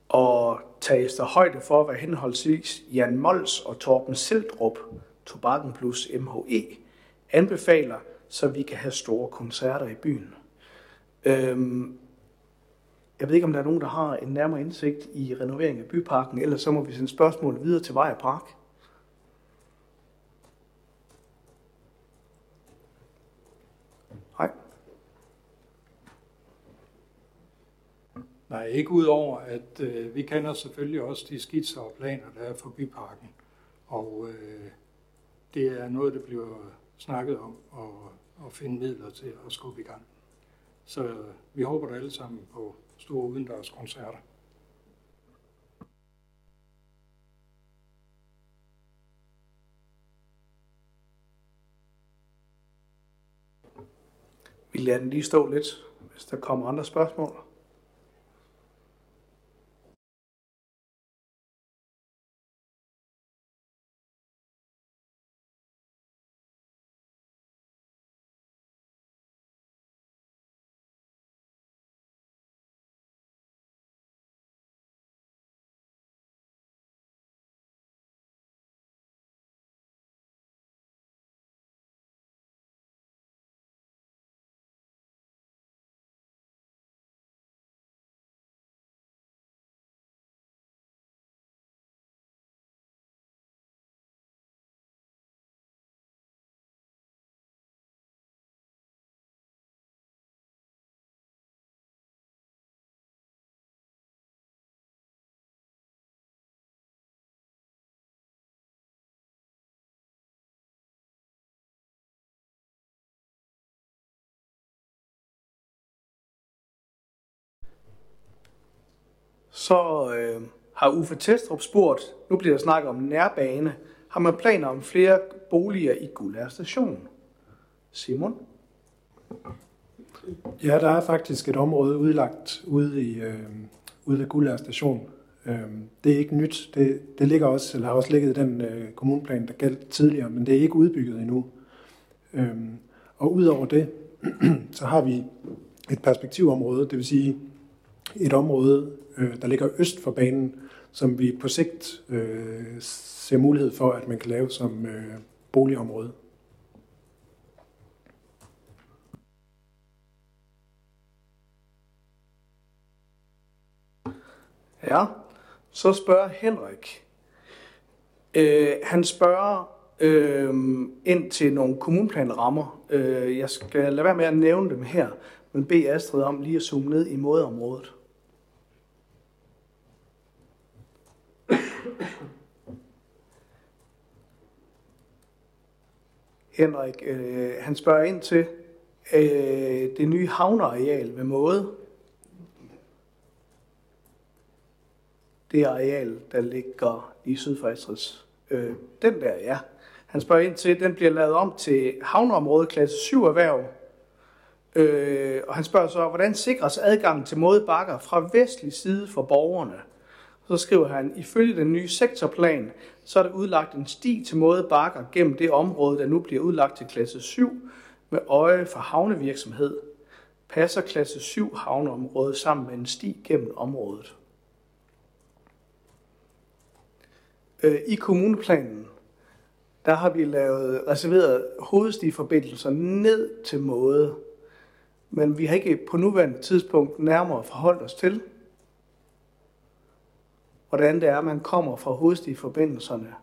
Og tages der højde for, hvad henholdsvis Jan Mols og Torben Sildrup, Tobakken plus MHE, anbefaler, så vi kan have store koncerter i byen. Øhm, jeg ved ikke, om der er nogen, der har en nærmere indsigt i renovering af byparken, eller så må vi sende spørgsmål videre til Vej Park. Nej. Nej, ikke udover, at øh, vi kender selvfølgelig også de skitser og planer, der er for byparken. Og øh, det er noget, der bliver snakket om at, at finde midler til at skubbe i gang. Så øh, vi håber da alle sammen på store udendørs koncerter. Vi lader den lige stå lidt, hvis der kommer andre spørgsmål. Så øh, har Uffe Testrup spurgt, nu bliver der snakket om nærbane, har man planer om flere boliger i Guldær station? Simon? Ja, der er faktisk et område udlagt ude, i, øh, ude ved Guldær station. Øh, det er ikke nyt. Det, det ligger også, eller har også ligget i den øh, kommuneplan, der galt tidligere, men det er ikke udbygget endnu. Øh, og udover det, så har vi et perspektivområde, det vil sige et område, øh, der ligger øst for banen, som vi på sigt øh, ser mulighed for, at man kan lave som øh, boligområde. Ja, så spørger Henrik. Øh, han spørger øh, ind til nogle kommuneplanrammer. Øh, jeg skal lade være med at nævne dem her, men bede Astrid om lige at zoome ned i modområdet. Henrik, øh, han spørger ind til øh, det nye havneareal ved måde. Det areal, der ligger i syd for Astrids. Øh, den der, ja. Han spørger ind til, den bliver lavet om til havneområde klasse 7 erhverv. Øh, og han spørger så, hvordan sikres adgang til bakker fra vestlig side for borgerne? Så skriver han, ifølge den nye sektorplan, så er der udlagt en sti til bakker gennem det område, der nu bliver udlagt til klasse 7 med øje for havnevirksomhed. Passer klasse 7 havneområde sammen med en sti gennem området. Øh, I kommuneplanen, der har vi lavet reserveret hovedstiforbindelser ned til måde, men vi har ikke på nuværende tidspunkt nærmere forholdt os til, hvordan det er, man kommer fra hovedstiforbindelserne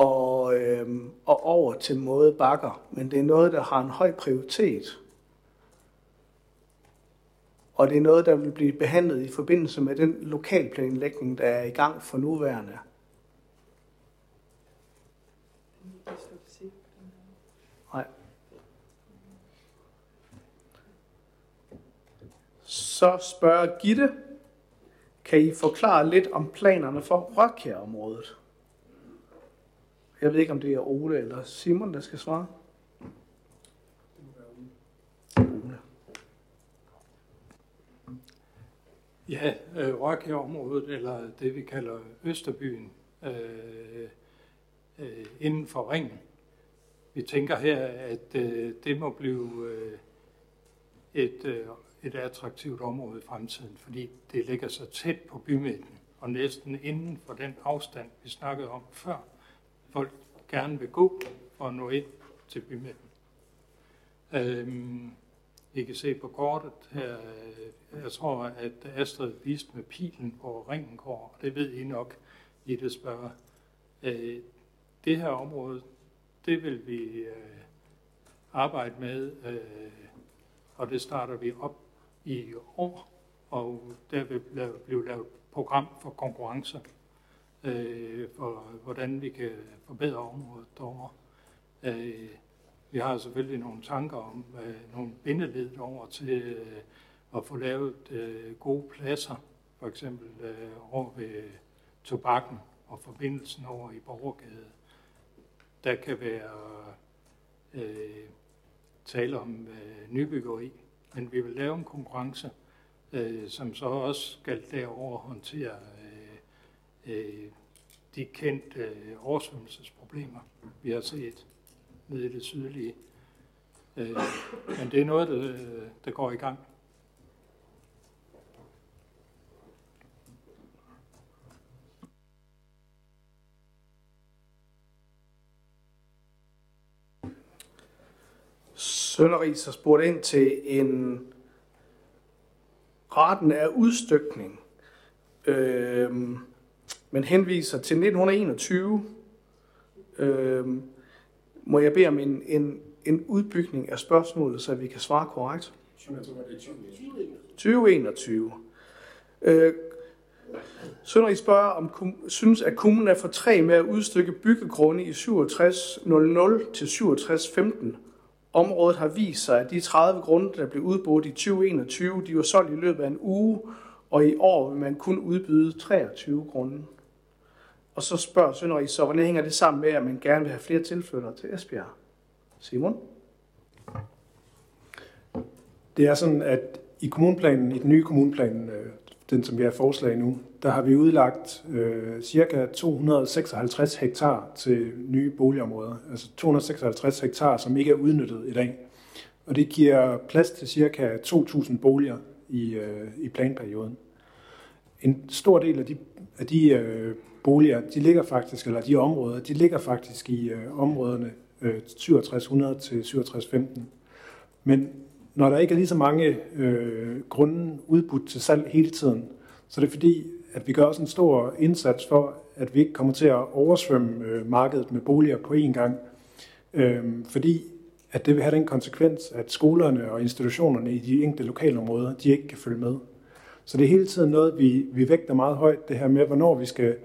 og, øhm, og over til måde bakker. Men det er noget, der har en høj prioritet. Og det er noget, der vil blive behandlet i forbindelse med den lokalplanlægning, der er i gang for nuværende. Nej. Så spørger Gitte, kan I forklare lidt om planerne for Rødkjærområdet? Jeg ved ikke, om det er Ole eller Simon, der skal svare. Ole. Ja, øh, Rødkjærområdet, eller det vi kalder Østerbyen, øh, øh, inden for ringen. Vi tænker her, at øh, det må blive øh, et, øh, et attraktivt område i fremtiden, fordi det ligger så tæt på bymidten, og næsten inden for den afstand, vi snakkede om før, folk gerne vil gå for at nå ind til bymidten. Øhm, I kan se på kortet her, øh, jeg tror, at Astrid viste med pilen hvor ringen går, og det ved I nok, I det spørger. Øh, det her område, det vil vi øh, arbejde med, øh, og det starter vi op i år, og der vil blive lavet program for konkurrencer, øh, for hvordan vi kan forbedre området derovre. Øh, vi har selvfølgelig nogle tanker om øh, nogle bindeled over til øh, at få lavet øh, gode pladser, for eksempel øh, over ved tobakken og forbindelsen over i Borgergade. Der kan være øh, tale om øh, nybyggeri, men vi vil lave en konkurrence, øh, som så også skal derover håndtere øh, øh, de kendte øh, oversvømmelsesproblemer, vi har set nede i det sydlige. Øh, men det er noget, der, der går i gang. Sønderris har spurgt ind til en retten af udstykning, øh, men henviser til 1921. Øh, må jeg bede om en, en, en udbygning af spørgsmålet, så vi kan svare korrekt? 2021. Øh, Sønderrig spørger, om synes, at kommunen er for træ med at udstykke byggegrunde i 6700 til 6715 Området har vist sig, at de 30 grunde, der blev udbudt i 2021, de var solgt i løbet af en uge, og i år vil man kun udbyde 23 grunde. Og så spørger Sønderrig så, hvordan hænger det sammen med, at man gerne vil have flere tilflyttere til Esbjerg? Simon? Det er sådan, at i kommuneplanen, i den nye kommunplan, øh, den som vi har forslag nu, der har vi udlagt øh, cirka 256 hektar til nye boligområder. Altså 256 hektar, som ikke er udnyttet i dag. Og det giver plads til cirka 2.000 boliger i, øh, i planperioden. En stor del af de, af de øh, boliger, de ligger faktisk, eller de områder, de ligger faktisk i øh, områderne øh, 6700 til 6715. Men når der ikke er lige så mange øh, grunde udbudt til salg hele tiden, så er det fordi, at vi gør også en stor indsats for, at vi ikke kommer til at oversvømme øh, markedet med boliger på én gang. Øh, fordi at det vil have den konsekvens, at skolerne og institutionerne i de enkelte lokalområder, de ikke kan følge med. Så det er hele tiden noget, vi, vi vægter meget højt, det her med, hvornår vi skal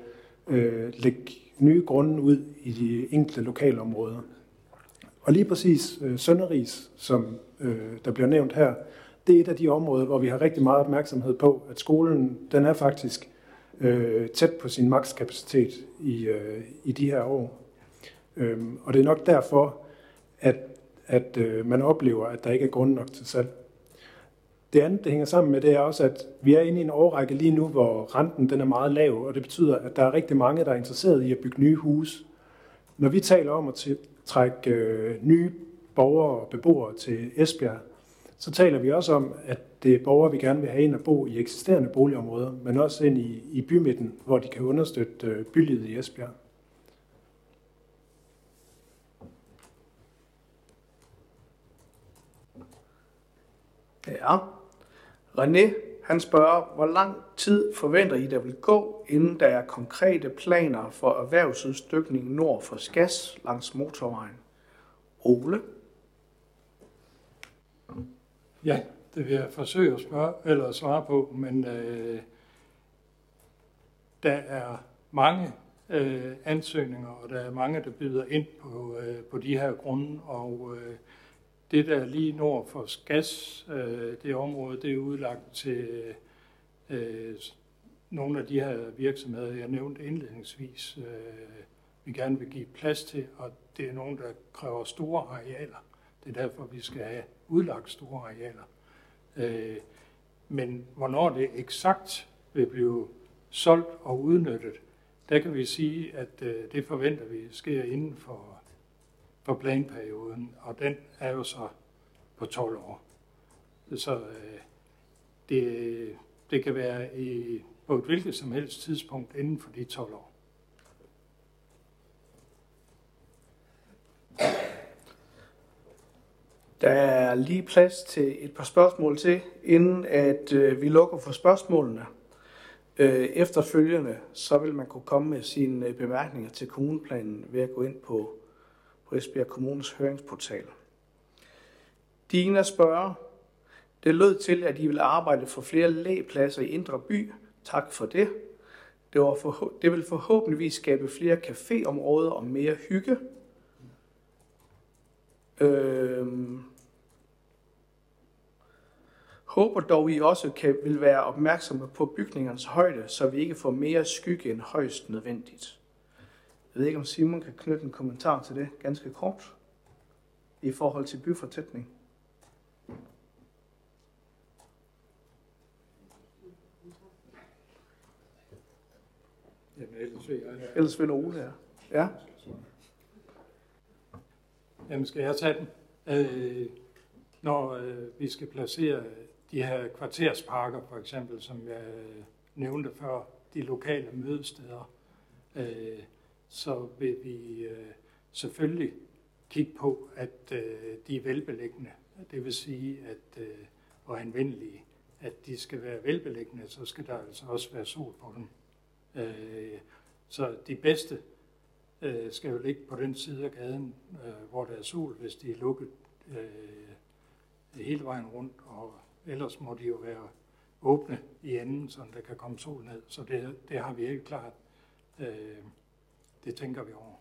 øh, lægge nye grunde ud i de enkelte lokalområder. Og lige præcis øh, Sønderis, som øh, der bliver nævnt her, det er et af de områder, hvor vi har rigtig meget opmærksomhed på, at skolen den er faktisk øh, tæt på sin makskapacitet i, øh, i de her år. Øhm, og det er nok derfor, at, at øh, man oplever, at der ikke er grund nok til salg. Det andet, det hænger sammen med, det er også, at vi er inde i en årrække lige nu, hvor renten den er meget lav, og det betyder, at der er rigtig mange, der er interesseret i at bygge nye huse. Når vi taler om at trække øh, nye borgere og beboere til Esbjerg, så taler vi også om, at det er borgere, vi gerne vil have ind og bo i eksisterende boligområder, men også ind i, i bymidten, hvor de kan understøtte øh, bylivet i Esbjerg. Ja. René, han spørger, hvor lang tid forventer I, der vil gå, inden der er konkrete planer for erhvervsudstykning nord for Skas langs motorvejen? Ole? Ja, det vil jeg forsøge at spørge, eller svare på, men øh, der er mange øh, ansøgninger, og der er mange, der byder ind på, øh, på de her grunde, og øh, det der lige nord for Skas, øh, det område, det er udlagt til øh, nogle af de her virksomheder, jeg nævnte indledningsvis, øh, vi gerne vil give plads til, og det er nogen, der kræver store arealer. Det er derfor, vi skal have udlagt store arealer. Øh, men hvornår det eksakt vil blive solgt og udnyttet, der kan vi sige, at øh, det forventer vi sker inden for, for planperioden, og den er jo så på 12 år. Så øh, det, det kan være i, på et hvilket som helst tidspunkt inden for de 12 år. Der er lige plads til et par spørgsmål til, inden at øh, vi lukker for spørgsmålene. Øh, efterfølgende, så vil man kunne komme med sine øh, bemærkninger til kommuneplanen ved at gå ind på, på Esbjerg Kommunes høringsportal. Dina spørger, det lød til, at I vil arbejde for flere lægepladser i Indre By. Tak for det. Det, var for, det vil forhåbentligvis skabe flere caféområder og mere hygge. Øhm, håber dog, I også kan, vil være opmærksomme på bygningernes højde, så vi ikke får mere skygge end højst nødvendigt. Jeg ved ikke, om Simon kan knytte en kommentar til det ganske kort i forhold til byfortætning. Jamen, ellers vil jeg... Ellers vil Ole, ja. Ja. Jamen, skal jeg tage den? Øh, når øh, vi skal placere de her kvartersparker, for eksempel, som jeg øh, nævnte før, de lokale mødesteder, øh, så vil vi øh, selvfølgelig kigge på, at øh, de er velbeliggende. Det vil sige, at øh, og anvendelige, at de skal være velbeliggende, så skal der altså også være sol på dem. Øh, så de bedste øh, skal jo ligge på den side af gaden, øh, hvor der er sol, hvis de er lukket øh, hele vejen rundt, og ellers må de jo være åbne i enden, så der kan komme sol ned. Så det, det har vi ikke klart. Øh, det tænker vi over.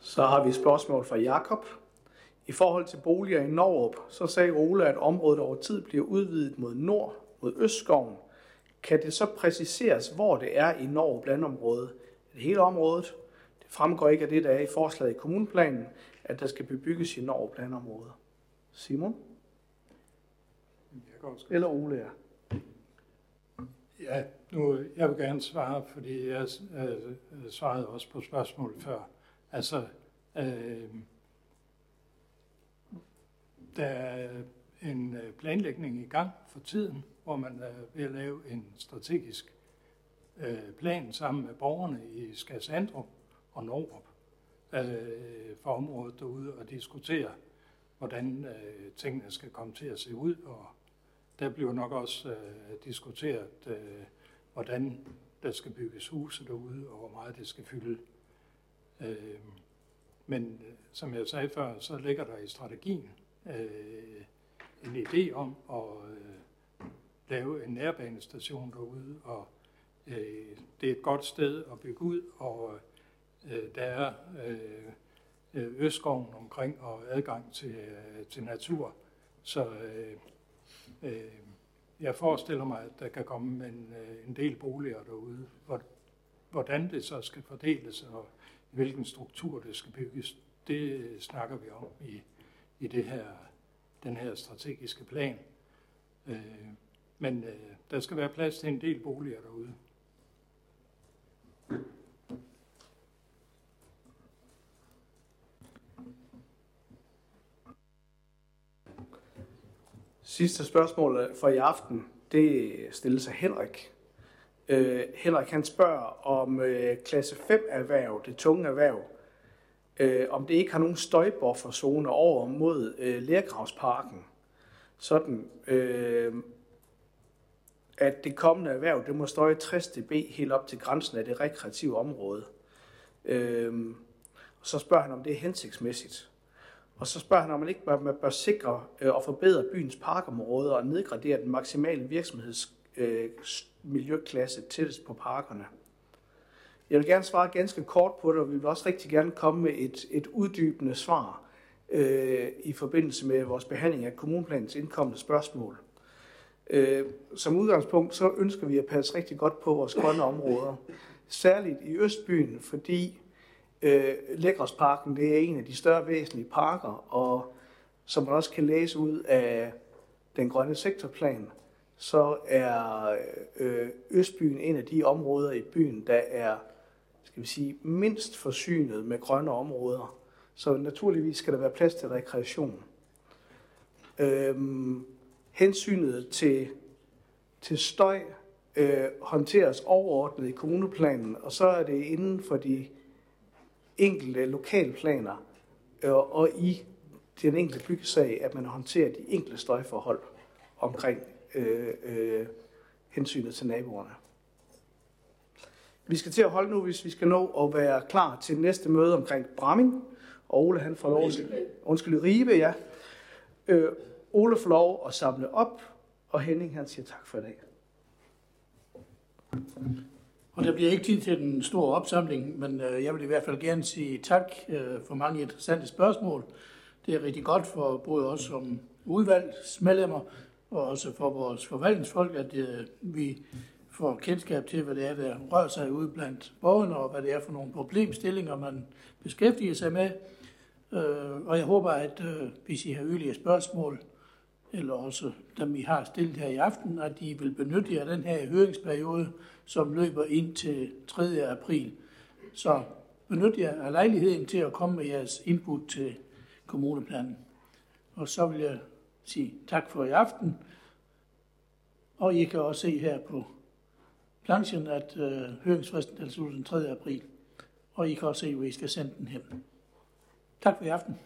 Så har vi et spørgsmål fra Jakob. I forhold til boliger i Norrup, så sagde Ole, at området over tid bliver udvidet mod nord, mod Østskoven. Kan det så præciseres, hvor det er i Norrup landområde? Det hele området. Fremgår ikke af det, der er i forslaget i kommuneplanen, at der skal bebygges i Norge landområde. Simon? Eller Ole, ja. Ja, nu, jeg vil gerne svare, fordi jeg øh, svarede også på spørgsmålet før. Altså, øh, der er en øh, planlægning i gang for tiden, hvor man er ved at lave en strategisk øh, plan sammen med borgerne i Skadsandrup, og Norup altså, øh, for området derude og diskutere, hvordan øh, tingene skal komme til at se ud. Og der bliver nok også øh, diskuteret, øh, hvordan der skal bygges huse derude, og hvor meget det skal fylde. Øh, men øh, som jeg sagde før, så ligger der i strategien øh, en idé om at øh, lave en nærbanestation derude, og øh, det er et godt sted at bygge ud, og øh, Øh, der er øh, øh, Østskoven omkring og adgang til, til natur. Så øh, øh, jeg forestiller mig, at der kan komme en, en del boliger derude. Hvordan det så skal fordeles, og hvilken struktur det skal bygges, det snakker vi om i, i det her, den her strategiske plan. Øh, men øh, der skal være plads til en del boliger derude. Sidste spørgsmål øh, for i aften, det stilles af Henrik. Øh, Henrik han spørger om øh, klasse 5 erhverv, det tunge erhverv, øh, om det ikke har nogen støjbufferzone over mod øh, Lærgravsparken, sådan øh, at det kommende erhverv, det må støje 60 dB helt op til grænsen af det rekreative område. Øh, og så spørger han, om det er hensigtsmæssigt. Og så spørger han, om man ikke bør, man bør sikre øh, og forbedre byens parkområder og nedgradere den maksimale virksomhedsmiljøklasse øh, tættest på parkerne. Jeg vil gerne svare ganske kort på det, og vi vil også rigtig gerne komme med et, et uddybende svar øh, i forbindelse med vores behandling af kommuneplanens indkommende spørgsmål. Øh, som udgangspunkt så ønsker vi at passe rigtig godt på vores grønne områder, særligt i Østbyen, fordi Øh, Lækresparken det er en af de større væsentlige parker, og som man også kan læse ud af den grønne sektorplan, så er øh, Østbyen en af de områder i byen, der er skal vi sige, mindst forsynet med grønne områder. Så naturligvis skal der være plads til rekreation. Øhm, hensynet til, til støj øh, håndteres overordnet i kommuneplanen, og så er det inden for de enkelte lokalplaner øh, og i den enkelte byggesag, at man håndterer de enkelte støjforhold omkring øh, øh, hensynet til naboerne. Vi skal til at holde nu, hvis vi skal nå at være klar til næste møde omkring Bramming. Og Ole han får lov. Undskyld, Ribe, ja. Øh, Ole får lov at samle op, og Henning han siger tak for i dag. Og der bliver ikke tid til den store opsamling, men øh, jeg vil i hvert fald gerne sige tak øh, for mange interessante spørgsmål. Det er rigtig godt for både os som udvalgsmedlemmer og også for vores forvaltningsfolk, at øh, vi får kendskab til, hvad det er, der rører sig ude blandt borgerne, og hvad det er for nogle problemstillinger, man beskæftiger sig med. Og jeg håber, at hvis I har yderligere spørgsmål, eller også dem, I har stillet her i aften, at I vil benytte jer den her høringsperiode, som løber ind til 3. april. Så benyt jer af lejligheden til at komme med jeres input til kommuneplanen. Og så vil jeg sige tak for i aften. Og I kan også se her på planchen, at øh, høringsfristen er den 3. april. Og I kan også se, hvor I skal sende den hen. Tak for i aften.